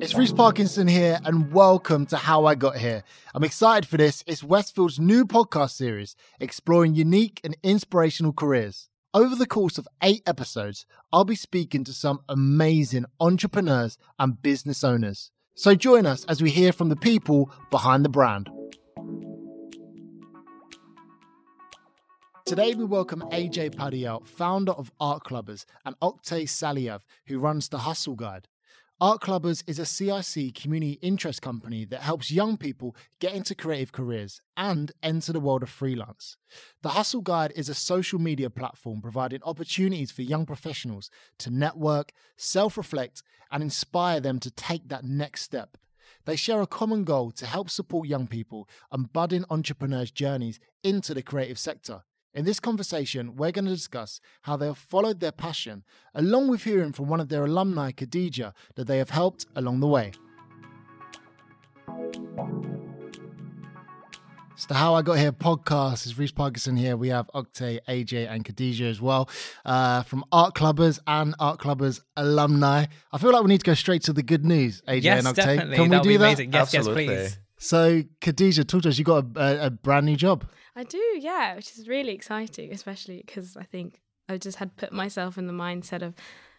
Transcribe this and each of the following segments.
It's Reese Parkinson here, and welcome to How I Got Here. I'm excited for this. It's Westfield's new podcast series exploring unique and inspirational careers. Over the course of eight episodes, I'll be speaking to some amazing entrepreneurs and business owners. So join us as we hear from the people behind the brand. Today we welcome AJ Padial, founder of Art Clubbers, and Oktay Saliev, who runs the Hustle Guide. Art Clubbers is a CIC community interest company that helps young people get into creative careers and enter the world of freelance. The Hustle Guide is a social media platform providing opportunities for young professionals to network, self reflect, and inspire them to take that next step. They share a common goal to help support young people and budding entrepreneurs' journeys into the creative sector. In this conversation, we're going to discuss how they have followed their passion, along with hearing from one of their alumni, Khadija, that they have helped along the way. It's the How I Got Here podcast. It's Reese Parkinson here. We have Oktay, AJ, and Khadija as well uh, from Art Clubbers and Art Clubbers alumni. I feel like we need to go straight to the good news, AJ yes, and Oktay. Definitely. Can we That'll do that? Yes, Absolutely. yes, please. So, Khadija, talk to us. You got a, a, brand new job. I do, yeah, which is really exciting, especially because I think I just had put myself in the mindset of,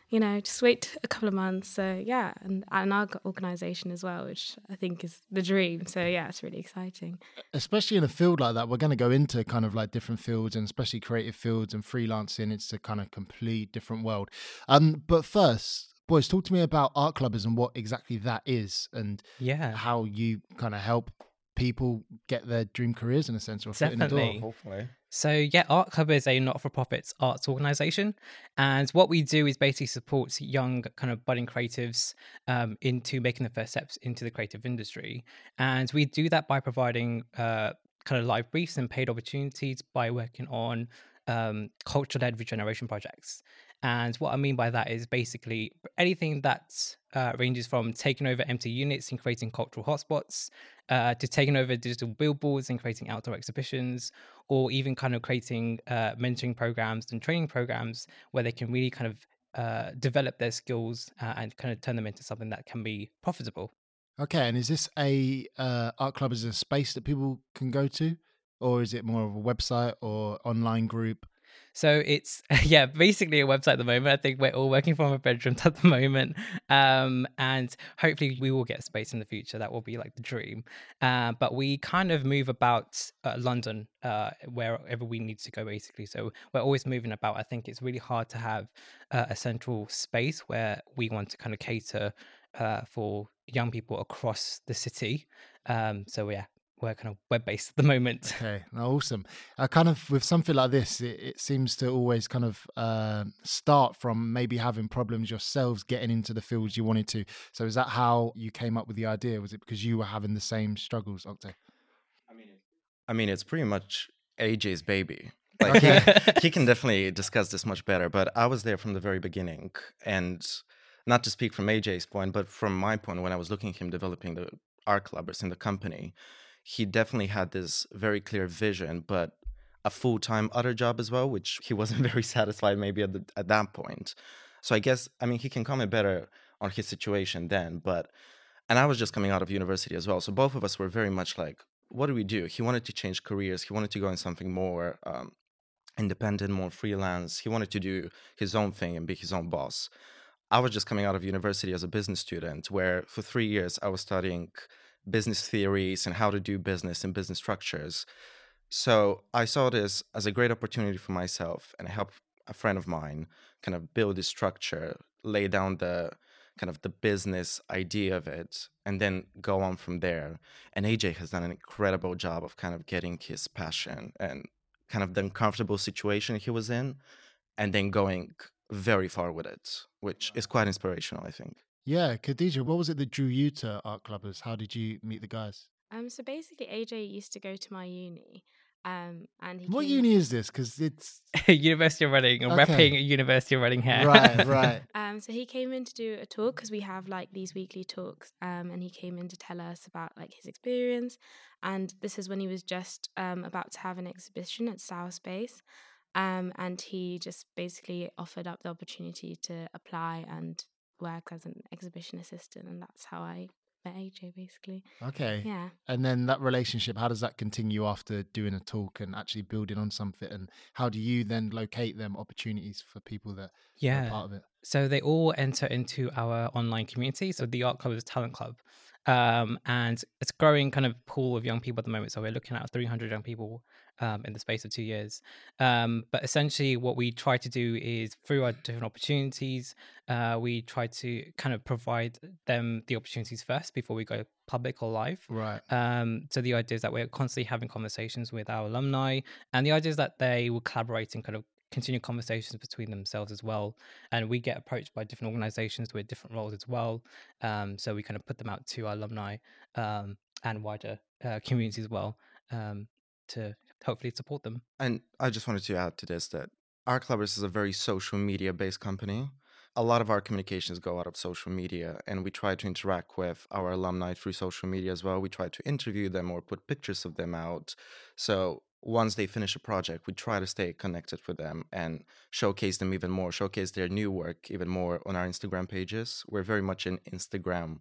you know, just wait a couple of months. So yeah, and and our organisation as well, which I think is the dream. So yeah, it's really exciting. especially in a field like that, we're going to go into kind of like different fields and especially creative fields and freelancing. It's a kind of complete different world. Um, but first, boys, talk to me about art clubbers and what exactly that is and Yeah. how you kind of help people get their dream careers in a sense or a foot in the door. Definitely. Hopefully. So yeah, Art Club is a not-for-profit arts organization, and what we do is basically support young kind of budding creatives um, into making the first steps into the creative industry, and we do that by providing uh, kind of live briefs and paid opportunities by working on um, culture-led regeneration projects. And what I mean by that is basically anything that uh, ranges from taking over empty units and creating cultural hotspots, uh, to taking over digital billboards and creating outdoor exhibitions, or even kind of creating uh, mentoring programs and training programs where they can really kind of uh, develop their skills uh, and kind of turn them into something that can be profitable. Okay, and is this a uh, art club as a space that people can go to, or is it more of a website or online group? So it's yeah, basically a website at the moment. I think we're all working from our bedrooms at the moment, um, and hopefully we will get space in the future. That will be like the dream. Uh, but we kind of move about uh, London uh, wherever we need to go, basically. So we're always moving about. I think it's really hard to have uh, a central space where we want to kind of cater uh, for young people across the city. Um, so yeah, we're kind of web based at the moment. Okay, awesome. Uh, kind of with something like this, it, it seems to always kind of uh, start from maybe having problems yourselves getting into the fields you wanted to. So is that how you came up with the idea? Was it because you were having the same struggles, Oktay? I mean, I mean, it's pretty much AJ's baby. Like he, he can definitely discuss this much better. But I was there from the very beginning, and not to speak from AJ's point, but from my point, when I was looking at him developing the art clubbers in the company, he definitely had this very clear vision, but a full time other job as well, which he wasn't very satisfied maybe at the, at that point. So I guess I mean he can comment better on his situation then, but and I was just coming out of university as well, so both of us were very much like, what do we do? He wanted to change careers. He wanted to go in something more um, independent, more freelance. He wanted to do his own thing and be his own boss. I was just coming out of university as a business student, where for three years I was studying business theories and how to do business and business structures. So I saw this as a great opportunity for myself and help a friend of mine kind of build this structure, lay down the kind of the business idea of it, and then go on from there. And AJ has done an incredible job of kind of getting his passion and kind of the uncomfortable situation he was in, and then going very far with it, which is quite inspirational, I think. Yeah, Khadija, what was it that drew you to art clubbers? How did you meet the guys? Um, so basically, AJ used to go to my uni, um, and he What came- uni is this? Because it's University of Reading, I'm Okay. repping University of Reading here. right, right. Um, so he came in to do a talk because we have like these weekly talks, um, and he came in to tell us about like his experience. And this is when he was just um, about to have an exhibition at Sour Space, um, and he just basically offered up the opportunity to apply and work as an exhibition assistant, and that's how I met AJ basically. Okay. Yeah. And then that relationship, how does that continue after doing a talk and actually building on something? And how do you then locate them opportunities for people that are Yeah. part of it? So they all enter into our online community. So the Art Club is a talent club. Um, and it's a growing kind of pool of young people at the moment. So we're looking at 300 young people um, in the space of two years. Um, but essentially, what we try to do is through our different opportunities, uh, we try to kind of provide them the opportunities first before we go public or live. Right. Um, so the idea is that we're constantly having conversations with our alumni, and the idea is that they will collaborate and kind of continue conversations between themselves as well. And we get approached by different organizations with different roles as well. Um, so we kind of put them out to our alumni um, and wider uh, communities as well um, to hopefully support them. And I just wanted to add to this that Art Clubbers is a very social media based company. A lot of our communications go out of social media, and we try to interact with our alumni through social media as well. We try to interview them or put pictures of them out. So once they finish a project, we try to stay connected with them and showcase them even more, showcase their new work even more on our Instagram pages. We're very much an Instagram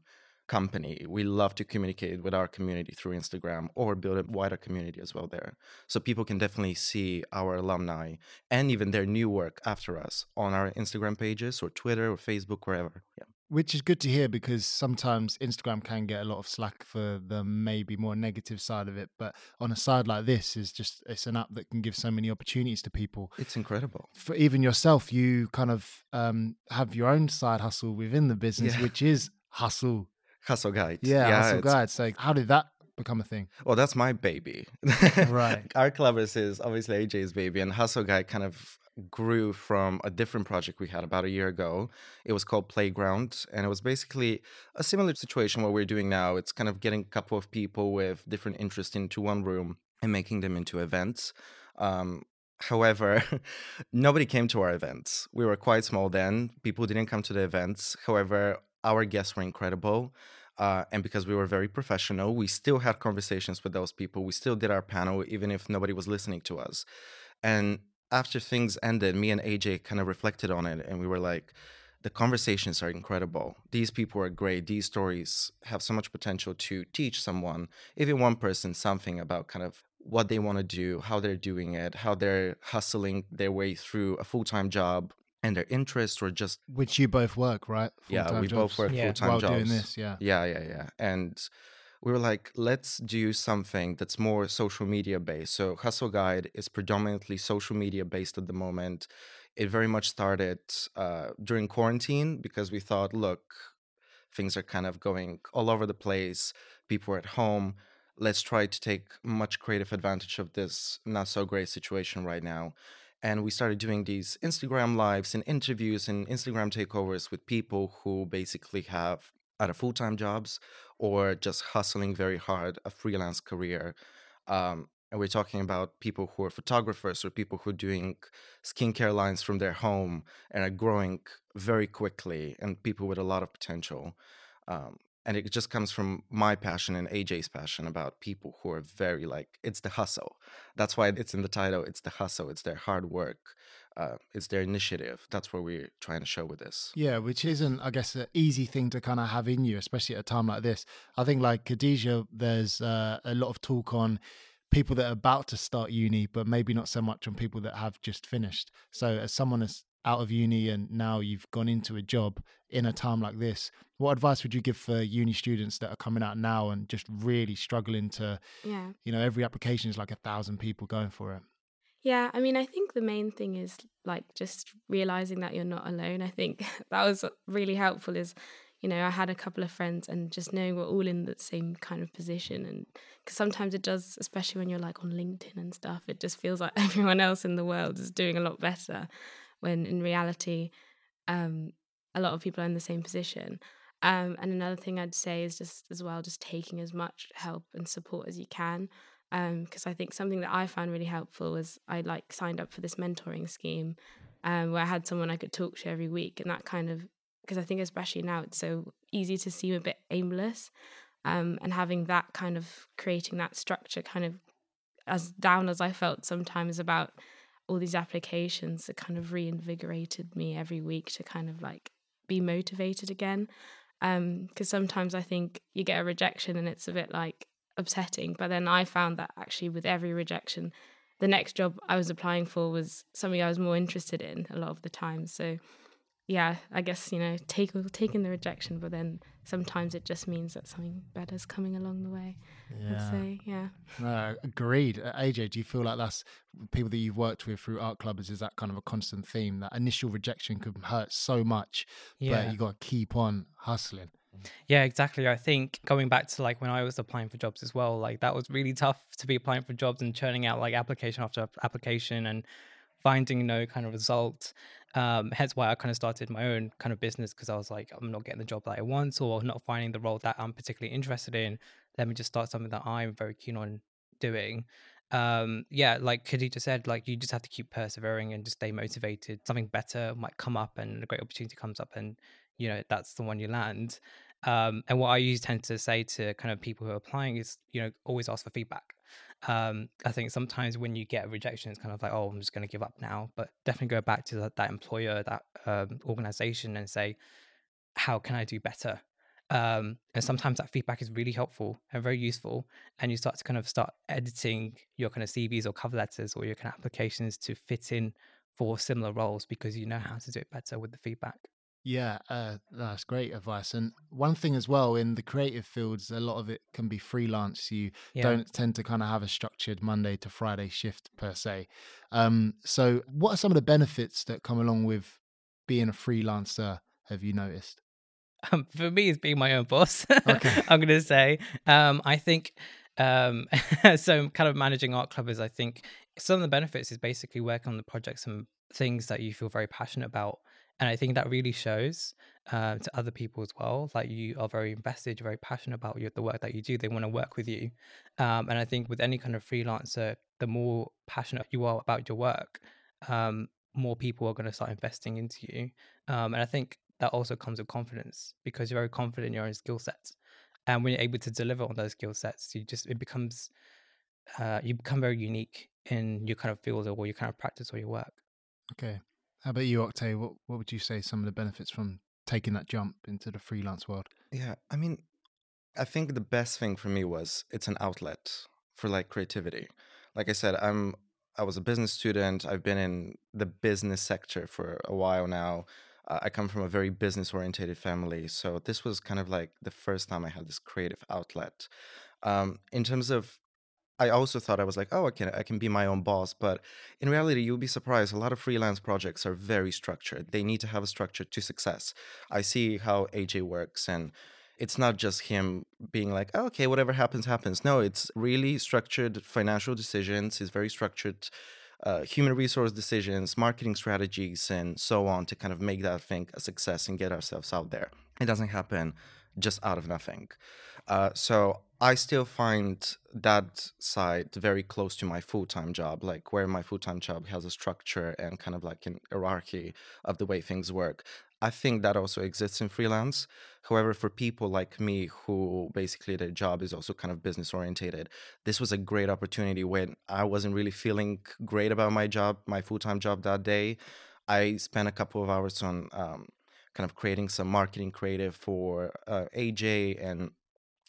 company. We love to communicate with our community through Instagram or build a wider community as well there. So people can definitely see our alumni and even their new work after us on our Instagram pages or Twitter or Facebook, wherever. Yeah. Which is good to hear because sometimes Instagram can get a lot of slack for the maybe more negative side of it. But on a side like this, is just it's an app that can give so many opportunities to people. It's incredible. For even yourself, you kind of um, have your own side hustle within the business, Yeah. which is hustle. Hustle Guide. Yeah, hustle it's- guide. So how did that become a thing? Well, that's my baby. Right. Art Clubbers is obviously AJ's baby, and Hustle Guide kind of grew from a different project we had about a year ago. It was called Playground, and it was basically a similar situation what we're doing now. It's kind of getting a couple of people with different interests into one room and making them into events. Um, however, nobody came to our events. We were quite small then. People didn't come to the events. However, our guests were incredible. Uh, and because we were very professional, we still had conversations with those people. We still did our panel, even if nobody was listening to us. And after things ended, me and AJ kind of reflected on it, and we were like, the conversations are incredible. These people are great. These stories have so much potential to teach someone, even one person, something about kind of what they want to do, how they're doing it, how they're hustling their way through a full time job and their interests, or just Which you both work, right? yeah, Full-time we both work Yeah. full time while jobs. doing this. Yeah. Yeah, yeah, yeah. And we were like, let's do something that's more social media based. So Hustle Guide is predominantly social media based at the moment. It very much started uh, during quarantine because we thought, look, things are kind of going all over the place. People are at home. Let's try to take much creative advantage of this not so great situation right now. And we started doing these Instagram lives and interviews and Instagram takeovers with people who basically have either full time jobs or just hustling very hard a freelance career. Um, and we're talking about people who are photographers or people who are doing skincare lines from their home and are growing very quickly and people with a lot of potential. Um, and it just comes from my passion and AJ's passion about people who are very like, it's the hustle. That's why it's in the title. It's the hustle, it's their hard work, uh, it's their initiative. That's what we're trying to show with this. Yeah, which isn't, I guess, an easy thing to kind of have in you, especially at a time like this. I think, like Khadija, there's uh, a lot of talk on people that are about to start uni, but maybe not so much on people that have just finished. So, as someone that's out of uni and now you've gone into a job in a time like this, what advice would you give for uni students that are coming out now and just really struggling to, Yeah. you know, every application is like a thousand people going for it? Yeah, I mean, I think the main thing is like just realizing that you're not alone. I think that was really helpful. Is you know, I had a couple of friends and just knowing we're all in the same kind of position, and because sometimes it does, especially when you're like on LinkedIn and stuff, it just feels like everyone else in the world is doing a lot better, when in reality, um, a lot of people are in the same position. Um, and another thing I'd say is just as well, just taking as much help and support as you can because I think something that I found really helpful was I like signed up for this mentoring scheme um, where I had someone I could talk to every week, and that kind of because I think especially now it's so easy to seem a bit aimless, um, and having that kind of creating that structure, kind of as down as I felt sometimes about all these applications, it kind of reinvigorated me every week to kind of like be motivated again. Because um, sometimes I think you get a rejection and it's a bit like upsetting. But then I found that actually with every rejection, the next job I was applying for was something I was more interested in a lot of the time. So yeah, I guess you know, take taking the rejection, but then sometimes it just means that something better is coming along the way. Yeah. I'd say, yeah. No, agreed. Uh, AJ, do you feel like that's people that you've worked with through art clubs? Is that kind of a constant theme? That initial rejection could hurt so much, yeah. but you got to keep on hustling. Yeah, exactly. I think going back to like when I was applying for jobs as well, like that was really tough to be applying for jobs and churning out like application after application and finding no kind of result. Um, hence why I kind of started my own kind of business because I was like, I'm not getting the job that I want or not finding the role that I'm particularly interested in. Let me just start something that I'm very keen on doing. Um, yeah, like Khadija said, like you just have to keep persevering and just stay motivated. Something better might come up and a great opportunity comes up and you know that's the one you land. Um, and what I use tend to say to kind of people who are applying is, you know, always ask for feedback um, I think sometimes when you get a rejection, it's kind of like, oh, I'm just going to give up now. But definitely go back to that, that employer, that um, organization, and say, how can I do better? Um, and sometimes that feedback is really helpful and very useful. And you start to kind of start editing your kind of CVs or cover letters or your kind of applications to fit in for similar roles because you know how to do it better with the feedback. Yeah, uh, that's great advice. And one thing as well in the creative fields, a lot of it can be freelance. You yeah. don't tend to kind of have a structured Monday to Friday shift per se. Um, so, what are some of the benefits that come along with being a freelancer? Have you noticed? Um, for me, it's being my own boss. Okay. I'm going to say. Um, I think um, so. Kind of managing art club is I think some of the benefits is basically working on the projects and things that you feel very passionate about and I think that really shows uh, to other people as well. Like you are very invested, you're very passionate about your, the work that you do. They want to work with you, um, and I think with any kind of freelancer, the more passionate you are about your work, um, more people are going to start investing into you. Um, and I think that also comes with confidence because you're very confident in your own skill sets, and when you're able to deliver on those skill sets, you just it becomes uh, you become very unique in your kind of field or your kind of practice or your work. Okay. How about you, Oktay? What what would you say some of the benefits from taking that jump into the freelance world? Yeah, I mean, I think the best thing for me was it's an outlet for like creativity. Like I said, I'm I was a business student. I've been in the business sector for a while now. Uh, I come from a very business oriented family, so this was kind of like the first time I had this creative outlet. Um, in terms of I also thought I was like, oh, I can I can be my own boss, but in reality, you'll be surprised. A lot of freelance projects are very structured. They need to have a structure to success. I see how AJ works, and it's not just him being like, oh, okay, whatever happens, happens. No, it's really structured financial decisions. It's very structured uh, human resource decisions, marketing strategies, and so on to kind of make that thing a success and get ourselves out there. It doesn't happen just out of nothing. Uh, so I still find that side very close to my full time job, like where my full time job has a structure and kind of like an hierarchy of the way things work. I think that also exists in freelance. However, for people like me who basically their job is also kind of business orientated, this was a great opportunity when I wasn't really feeling great about my job, my full time job that day. I spent a couple of hours on um, kind of creating some marketing creative for uh, AJ and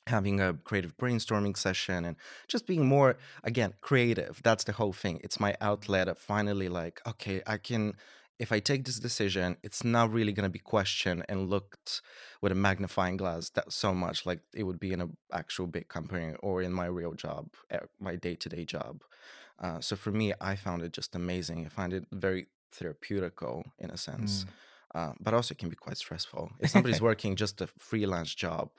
having a creative brainstorming session and just being more again creative that's the whole thing it's my outlet of finally like okay i can if i take this decision it's not really going to be questioned and looked with a magnifying glass that so much like it would be in an actual big company or in my real job eh, my day-to-day job uh, so for me i found it just amazing i find it very therapeutical in a sense mm. Uh, but also it can be quite stressful. If somebody's working just a freelance job,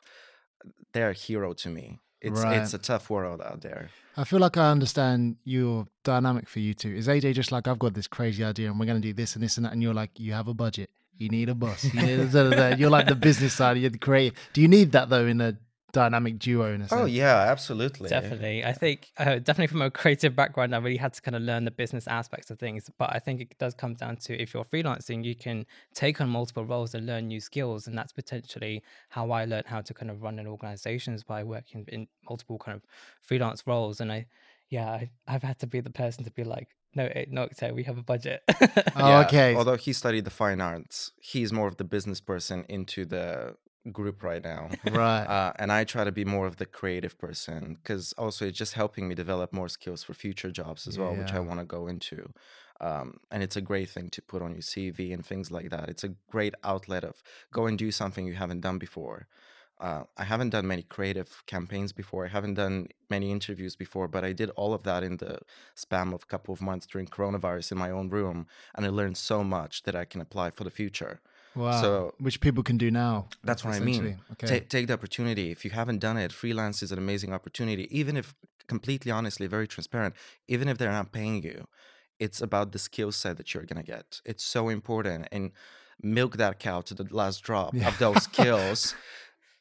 they're a hero to me. It's right. it's a tough world out there. I feel like I understand your dynamic for you two. Is AJ just like I've got this crazy idea and we're going to do this and this and that, and you're like you have a budget, you need a boss, you need a, you're like the business side, you're the creative. Do you need that though in a dynamic duo in a oh, sense. Oh yeah, absolutely. Definitely. I think uh, definitely from a creative background, I really had to kind of learn the business aspects of things. But I think it does come down to if you're freelancing, you can take on multiple roles and learn new skills, and that's potentially how I learned how to kind of run an organizations by working in multiple kind of freelance roles. And I, yeah, I, I've had to be the person to be like, no, eh, no, so we have a budget. Oh, Yeah, okay. Although he studied the fine arts, he's more of the business person into the group right now. right. Uh, and I try to be more of the creative person because also it's just helping me develop more skills for future jobs as well, which I want to go into. Um, and it's a great thing to put on your CV and things like that. It's a great outlet of go and do something you haven't done before. Uh, I haven't done many creative campaigns before. I haven't done many interviews before, but I did all of that in the span of a couple of months during coronavirus in my own room, and I learned so much that I can apply for the future. Wow. so- Which people can do now. That's what I mean. Okay. Ta- take the opportunity. If you haven't done it, freelance is an amazing opportunity. Even if, completely honestly, very transparent, even if they're not paying you, it's about the skill set that you're going to get. It's so important. And milk that cow to the last drop Yeah. of those skills.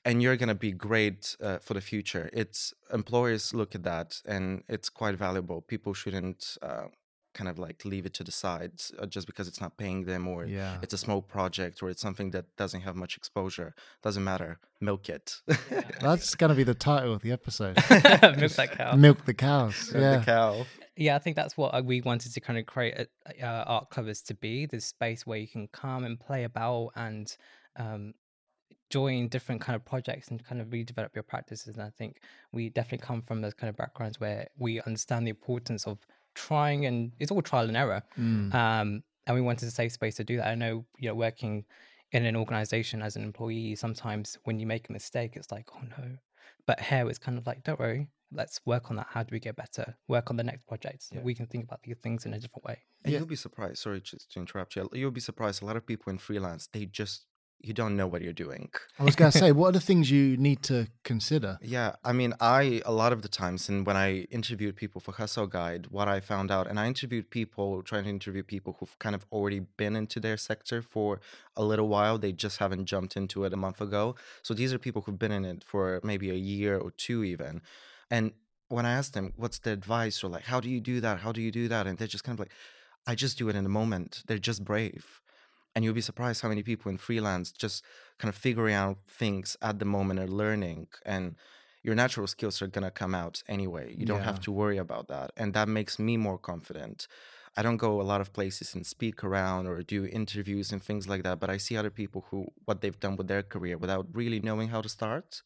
And you're gonna be great uh, for the future. It's employers look at that, and it's quite valuable. People shouldn't uh, kind of like leave it to the side uh, just because it's not paying them or yeah. it's a small project or it's something that doesn't have much exposure doesn't matter milk it That's going to be the title of the episode. Milk that cow. Milk the cows. Milk Yeah. the cow yeah, I think that's what uh, we wanted to kind of create uh, uh, art clubbers to be this space where you can come and play about and um, join different kind of projects and kind of redevelop your practices. And I think we definitely come from those kind of backgrounds where we understand the importance of trying and it's all trial and error. Mm. Um, and we wanted a safe space to do that. I know, you know, working in an organization as an employee, sometimes when you make a mistake, it's like, oh no. But here it's kind of like, don't worry, let's work on that. How do we get better? Work on the next project. So Yeah. we can think about these things in a different way. and Yeah. you'll be surprised sorry just to interrupt you you'll be surprised a lot of people in freelance they just you don't know what you're doing I was going to say, what are the things you need to consider? Yeah, I mean, I a lot of the times, and when I interviewed people for Hustle Guide, what I found out, and I interviewed people, trying to interview people who've kind of already been into their sector for a little while. They just haven't jumped into it a month ago. So these are people who've been in it for maybe a year or two, even. And when I asked them, what's the advice, or like, how do you do that? How do you do that? And they're just kind of like, I just do it in the moment. They're just brave and you'll be surprised how many people in freelance just kind of figuring out things at the moment are learning and your natural skills are going to come out anyway. You don't Yeah. have to worry about that and that makes me more confident. I don't go a lot of places and speak around or do interviews and things like that but i see other people who what they've done with their career without really knowing how to start.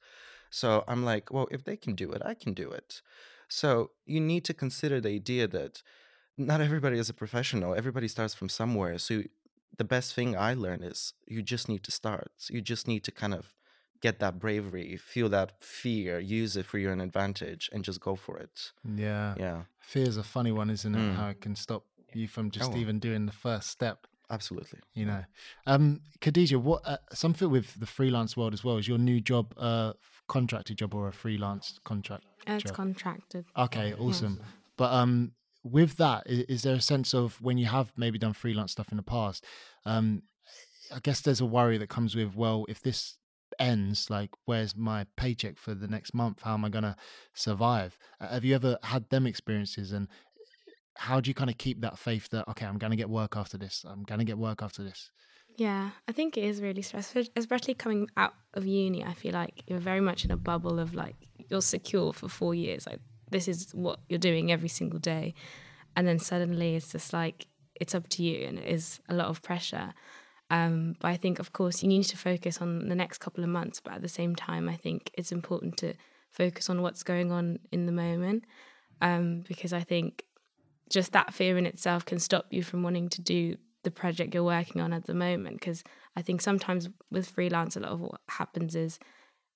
So i'm like well if they can do it i can do it. So you need to consider the idea that not everybody is a professional. Everybody starts from somewhere. So the best thing I learned is you just need to start. You just need to kind of get that bravery, feel that fear, use it for your own advantage, and just go for it. Yeah. Yeah, Fear is a funny one, isn't it? Mm. How it can stop you from just Oh. even doing the first step. absolutely. You know, um, Khadija, what uh, something with the freelance world as well is your new job, uh, contracted job or a freelance contract? Uh, It's Sure. contracted. Okay, awesome. But um, with that, is, is there a sense of when you have maybe done freelance stuff in the past? Um, I guess there's a worry that comes with well, if this ends, like, where's my paycheck for the next month? How am I gonna survive? Uh, have you ever had them experiences, and how do you kind of keep that faith that okay, I'm gonna get work after this. I'm gonna get work after this. Yeah, I think it is really stressful, especially coming out of uni. I feel like you're very much in a bubble of like you're secure for four years. Like this is what you're doing every single day, and then suddenly it's just like it's up to you, and it is a lot of pressure. Um, but I think, of course, you need to focus on the next couple of months. But at the same time, I think it's important to focus on what's going on in the moment, um, because I think just that fear in itself can stop you from wanting to do the project you're working on at the moment because i think sometimes with freelance a lot of what happens is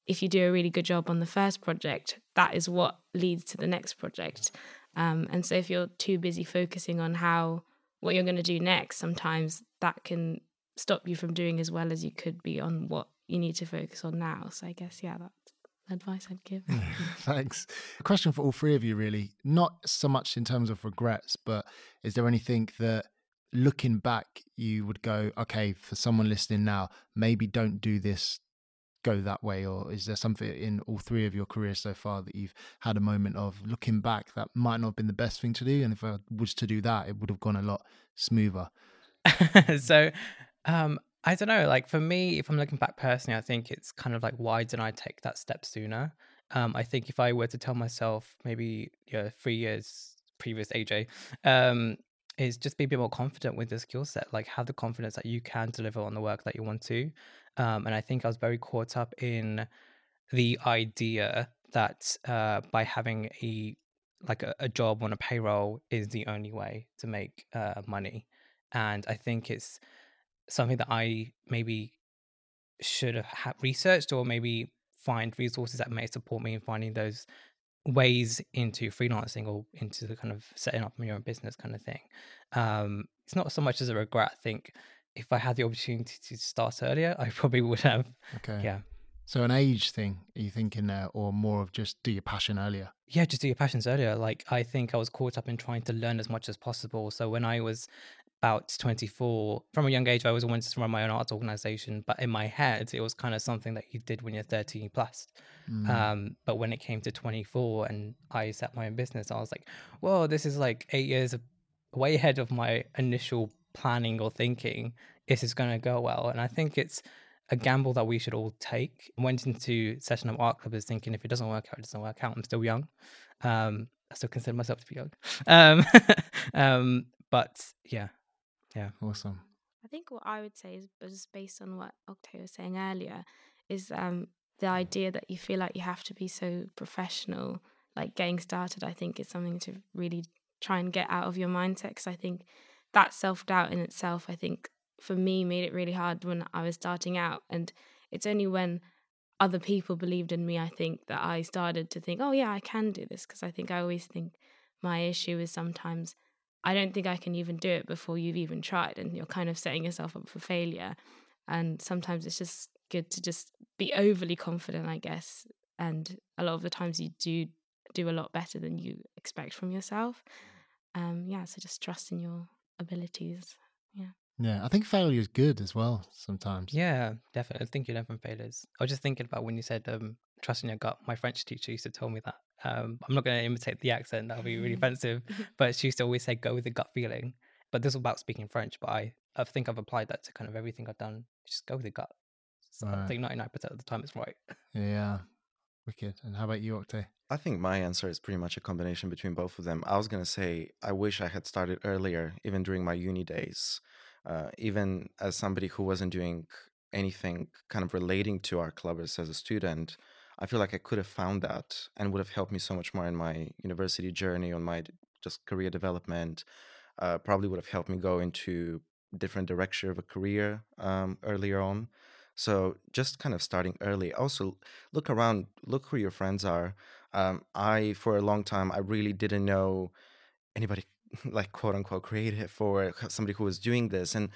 if you do a really good job on the first project that is what leads to the next project um, and so if you're too busy focusing on how what you're going to do next sometimes that can stop you from doing as well as you could be on what you need to focus on now so i guess yeah that's advice i'd give Thanks. A question for all three of you, really. Not so much in terms of regrets, but is there anything that looking back you would go, okay, for someone listening now, maybe don't do this, go that way? Or is there something in all three of your careers so far that you've had a moment of looking back that might not have been the best thing to do? And if I was to do that, it would have gone a lot smoother. so um i don't know like for me if i'm looking back personally i think it's kind of like why didn't i take that step sooner um i think if i were to tell myself maybe you know three years previous aj um is just be a bit more confident with the skill set, like have the confidence that you can deliver on the work that you want to. Um, and I think I was very caught up in the idea that uh, by having a like a, a, job on a payroll is the only way to make uh, money, and I think it's something that I maybe should have researched or maybe find resources that may support me in finding those ways into freelancing or into the kind of setting up your own business kind of thing. Um, it's not so much as a regret. I think if I had the opportunity to start earlier, I probably would have. Okay. Yeah. So an age thing, are you thinking there, or more of just do your passion earlier? Yeah, just do your passions earlier. Like I think I was caught up in trying to learn as much as possible. So when I was about 24, from a young age, I always wanted to run my own arts organization. But in my head, it was kind of something that you did when you're 13 plus. Mm. Um, but when it came to 24 and I set my own business, I was like, whoa, this is like eight years way ahead of my initial planning or thinking. This is going to go well. And I think it's a gamble that we should all take. I went into session of art clubbers thinking if it doesn't work out, it doesn't work out. I'm still young. Um, I still consider myself to be young. Um, um, but yeah, yeah. Awesome. I think what I would say is just based on what Oktay was saying earlier, is um, the idea that you feel like you have to be so professional, like getting started, I think is something to really try and get out of your mindset. Because I think that self doubt in itself, I think for me, made it really hard when I was starting out. And it's only when other people believed in me, I think, that I started to think, oh, yeah, I can do this. Because I think I always think my issue is sometimes I don't think I can even do it before you've even tried, and you're kind of setting yourself up for failure. And sometimes it's just good to just be overly confident, I guess. And a lot of the times you do do a lot better than you expect from yourself. Um, yeah, so just trust in your abilities. Yeah. Yeah, I think failure is good as well sometimes. Yeah, definitely. I think you learn from failures. I was just thinking about when you said um, trust in your gut. My French teacher used to tell me that um, I'm not going to imitate the accent; that would be really offensive. But she used to always say, "Go with the gut feeling." But this was about speaking French. But I, I think I've applied that to kind of everything I've done. Just go with the gut. So right. I think 99 percent of the time it's right. Yeah, wicked. And how about you, Oktay? I think my answer is pretty much a combination between both of them. I was going to say I wish I had started earlier, even during my uni days. Uh, even as somebody who wasn't doing anything kind of relating to art clubbers as a student, I feel like I could have found that and would have helped me so much more in my university journey, on my just career development. Uh, probably would have helped me go into different direction of a career um, earlier on. So just kind of starting early. Also, look around, look who your friends are. Um, I, for a long time, I really didn't know anybody like quote unquote creative or somebody who was doing this. And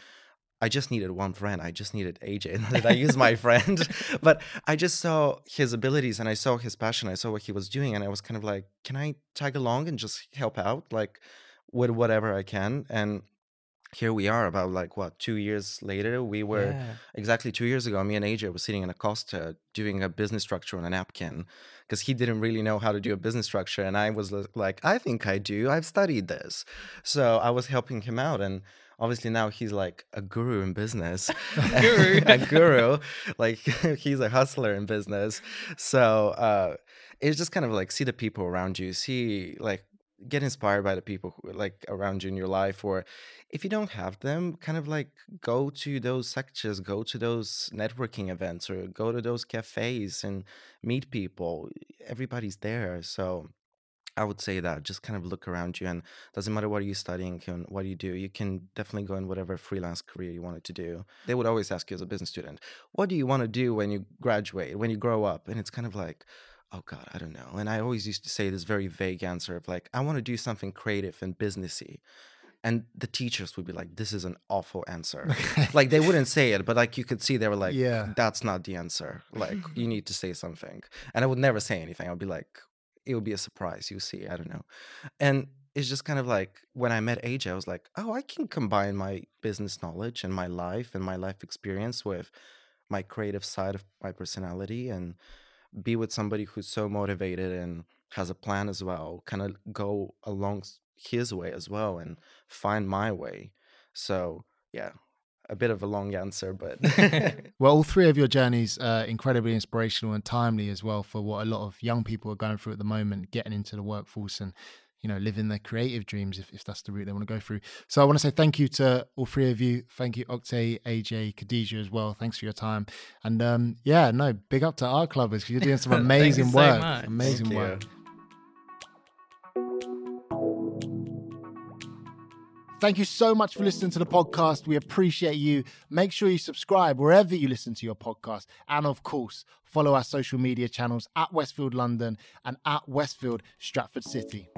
I just needed one friend. I just needed AJ. Did I use my friend? but I just saw his abilities and I saw his passion. I saw what he was doing. And I was kind of like, can I tag along and just help out? Like with whatever I can. And here we are about like what two years later? We were yeah. exactly two years ago me and aj were sitting in a costa doing a business structure on a napkin because he didn't really know how to do a business structure and i was like i think i do. I've studied this. So i was helping him out and obviously now he's like a guru in business. Guru. A guru. Like he's a hustler in business. So uh it's just kind of like see the people around you see like get inspired by the people who like around you in your life or if you don't have them kind of like go to those sectors go to those networking events or go to those cafes and meet people everybody's there so I would say that just kind of look around you and doesn't matter what you're studying and what you do, you can definitely go in whatever freelance career you wanted to do. They would always ask you as a business student, what do you want to do when you graduate, when you grow up? And it's kind of like, oh God, I don't know. And I always used to say this very vague answer of like, I want to do something creative and businessy. And the teachers would be like, this is an awful answer. like they wouldn't say it, but like you could see they were like, yeah, that's not the answer. Like you need to say something. And I would never say anything. I would be like, it would be a surprise. You see, I don't know. And it's just kind of like when I met AJ, I was like, oh, I can combine my business knowledge and my life and my life experience with my creative side of my personality and be with somebody who's so motivated and has a plan as well, kind of go along his way as well and find my way. So, yeah, a bit of a long answer, but well, all three of your journeys are incredibly inspirational and timely as well for what a lot of young people are going through at the moment, getting into the workforce and you know, living their creative dreams if, if that's the route they want to go through. So I want to say thank you to all three of you. Thank you, Oktay, AJ, Khadija as well. Thanks for your time. And um, yeah, no, big up to Art Clubbers because you're doing some amazing work. much. amazing Thank you. work. Thank you so much for listening to the podcast. We appreciate you. Make sure you subscribe wherever you listen to your podcast. And of course, follow our social media channels at Westfield London and at Westfield Stratford City.